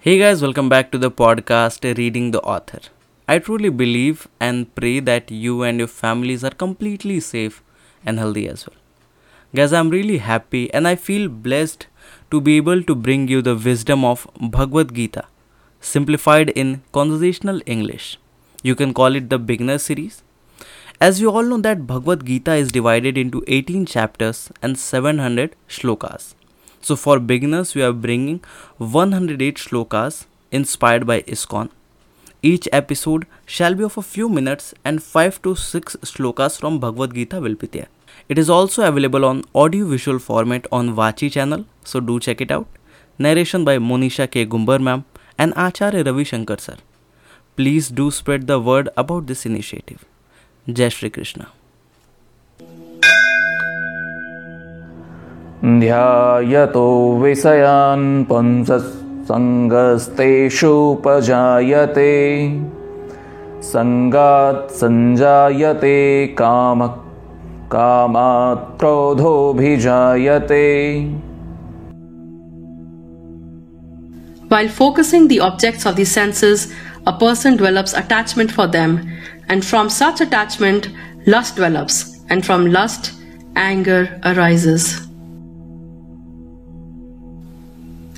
Hey guys, welcome back to the podcast Reading the Author. I truly believe and pray that you and your families are completely safe and healthy as well. Guys, I'm really happy and I feel blessed to be able to bring you the wisdom of Bhagavad Gita, simplified in conversational English. You can call it the beginner series. As you all know that Bhagavad Gita is divided into 18 chapters and 700 shlokas. So for beginners, we are bringing 108 shlokas inspired by ISKCON. Each episode shall be of a few minutes and 5 to 6 shlokas from Bhagavad Gita will be there. It is also available on audio visual format on Vachi channel, so do check it out. Narration by Monisha K. Gumbar ma'am and Acharya Ravi Shankar sir. Please do spread the word about this initiative. Jai Shri Krishna. ध्यायतो विषयान् पुंसस्सङ्गस्तेषुपजायते सङ्गात् सञ्जायते कामः कामात् क्रोधोऽभिजायते While focusing the objects of the senses, a person develops attachment for them, and from such attachment, lust develops, and from lust, anger arises.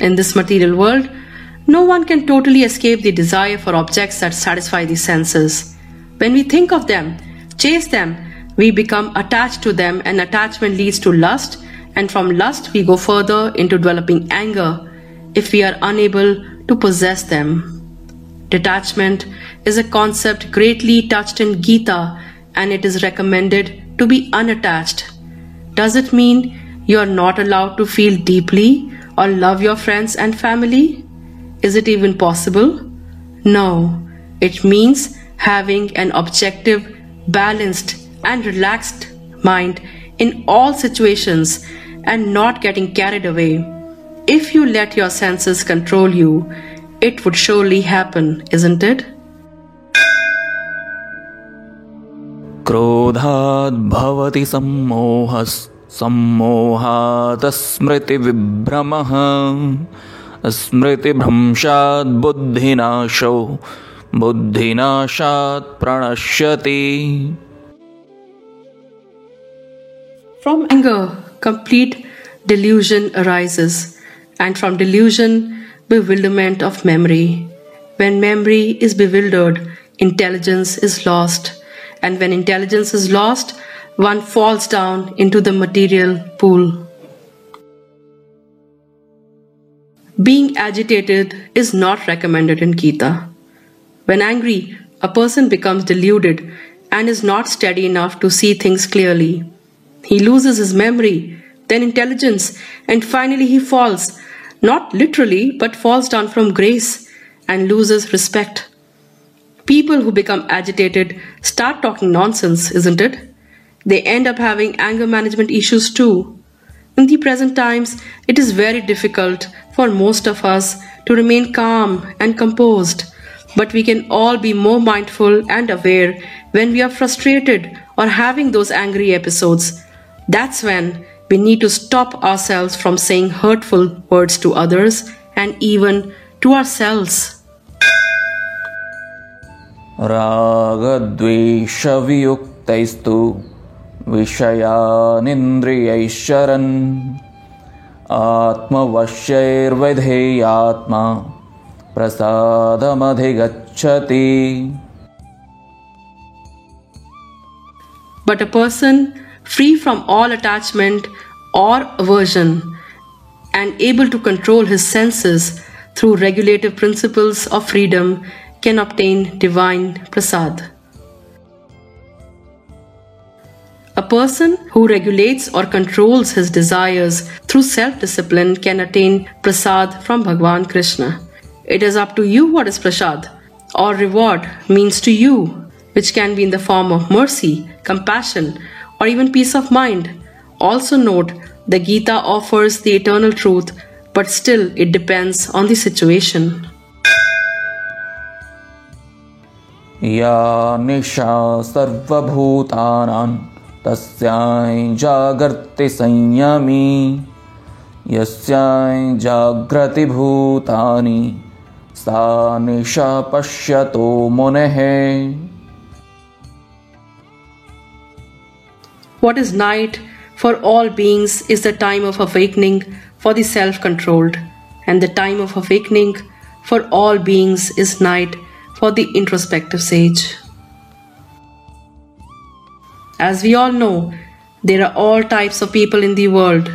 In this material world, no one can totally escape the desire for objects that satisfy the senses. When we think of them, chase them, we become attached to them, and attachment leads to lust, and from lust, we go further into developing anger if we are unable to possess them. Detachment is a concept greatly touched in Gita and it is recommended to be unattached. Does it mean you are not allowed to feel deeply or love your friends and family? Is it even possible? No, it means having an objective, balanced, and relaxed mind in all situations and not getting carried away. If you let your senses control you, it would surely happen, isn't it? क्रोधाद्भवति सम्मोहः सम्मोहात् स्मृतिविभ्रमः स्मृतिभ्रंशात् बुद्धिनाशो बुद्धिनाशात् प्रणश्यति From anger, complete delusion arises, and from delusion, bewilderment of memory. When memory is bewildered, intelligence is lost, and when intelligence is lost, one falls down into the material pool. Being agitated is not recommended in Gita. When angry, a person becomes deluded and is not steady enough to see things clearly. He loses his memory, then intelligence, and finally he falls, not literally, but falls down from grace and loses respect. People who become agitated start talking nonsense, isn't it? They end up having anger management issues too. In the present times, it is very difficult for most of us to remain calm and composed, but we can all be more mindful and aware when we are frustrated or having those angry episodes. That's when we need to stop ourselves from saying hurtful words to others and even to ourselves. रागद्वेषवियुक्तैस्तु विषयानिन्द्रियैश्चरन् आत्मवश्यैर्विधेयात्मा प्रसादमधिगच्छति But a person free from all attachment or aversion and able to control his senses through regulative principles of freedom can obtain divine prasad. A person who regulates or controls his desires through self discipline can attain prasad from Bhagwan Krishna. It is up to you what is prasad or reward means to you, which can be in the form of mercy, compassion, or even peace of mind. Also, note the Gita offers the eternal truth, but still it depends on the situation. या निशा सर्वभूतानां तस्यां जागर्ति संयमी यस्यां जाग्रति भूतानि सा निशा पश्यतो मुनेः What is night for all beings is the time of awakening for the self controlled, and the time of awakening for all beings is night for the introspective sage. As we all know, there are all types of people in the world.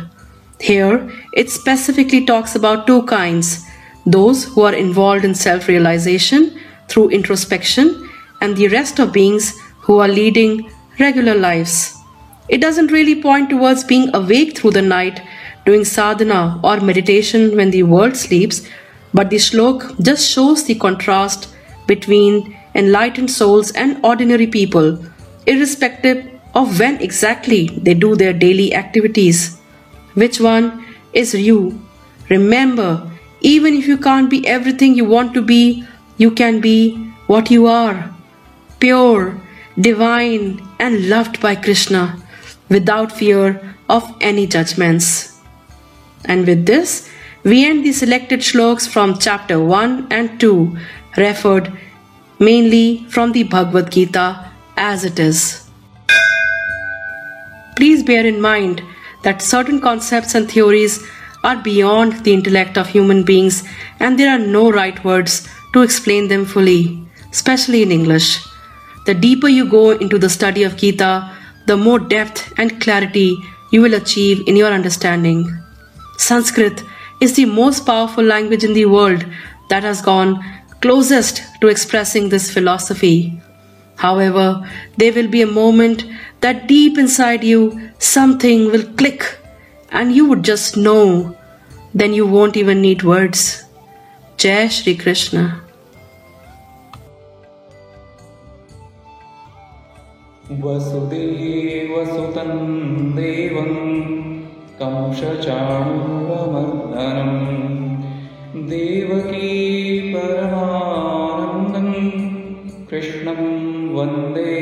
Here, it specifically talks about two kinds those who are involved in self realization through introspection, and the rest of beings who are leading regular lives. It doesn't really point towards being awake through the night, doing sadhana or meditation when the world sleeps, but the shlok just shows the contrast between enlightened souls and ordinary people, irrespective of when exactly they do their daily activities. Which one is you? Remember, even if you can't be everything you want to be, you can be what you are pure, divine, and loved by Krishna without fear of any judgments. And with this, we end the selected shlokas from chapter 1 and 2, referred mainly from the Bhagavad Gita as it is. Bear in mind that certain concepts and theories are beyond the intellect of human beings and there are no right words to explain them fully, especially in English. The deeper you go into the study of Gita, the more depth and clarity you will achieve in your understanding. Sanskrit is the most powerful language in the world that has gone closest to expressing this philosophy. However, there will be a moment that deep inside you something will click and you would just know. Then you won't even need words. Jai Shri Krishna. वसुदेवसुतं देवं कंशचाणूरमर्दनं देवकी परमानन्दं कृष्णं वन्दे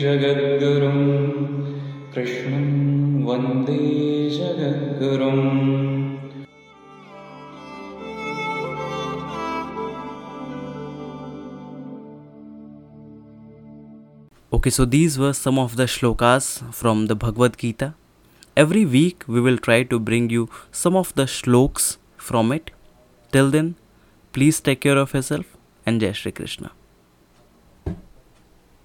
जगद्गुरुं कृष्णं वन्दे जगद्गुरुम् Okay, so these were some of the shlokas from the Bhagavad Gita. Every week we will try to bring you some of the shloks from it. Till then, please take care of yourself and Jai Shri Krishna.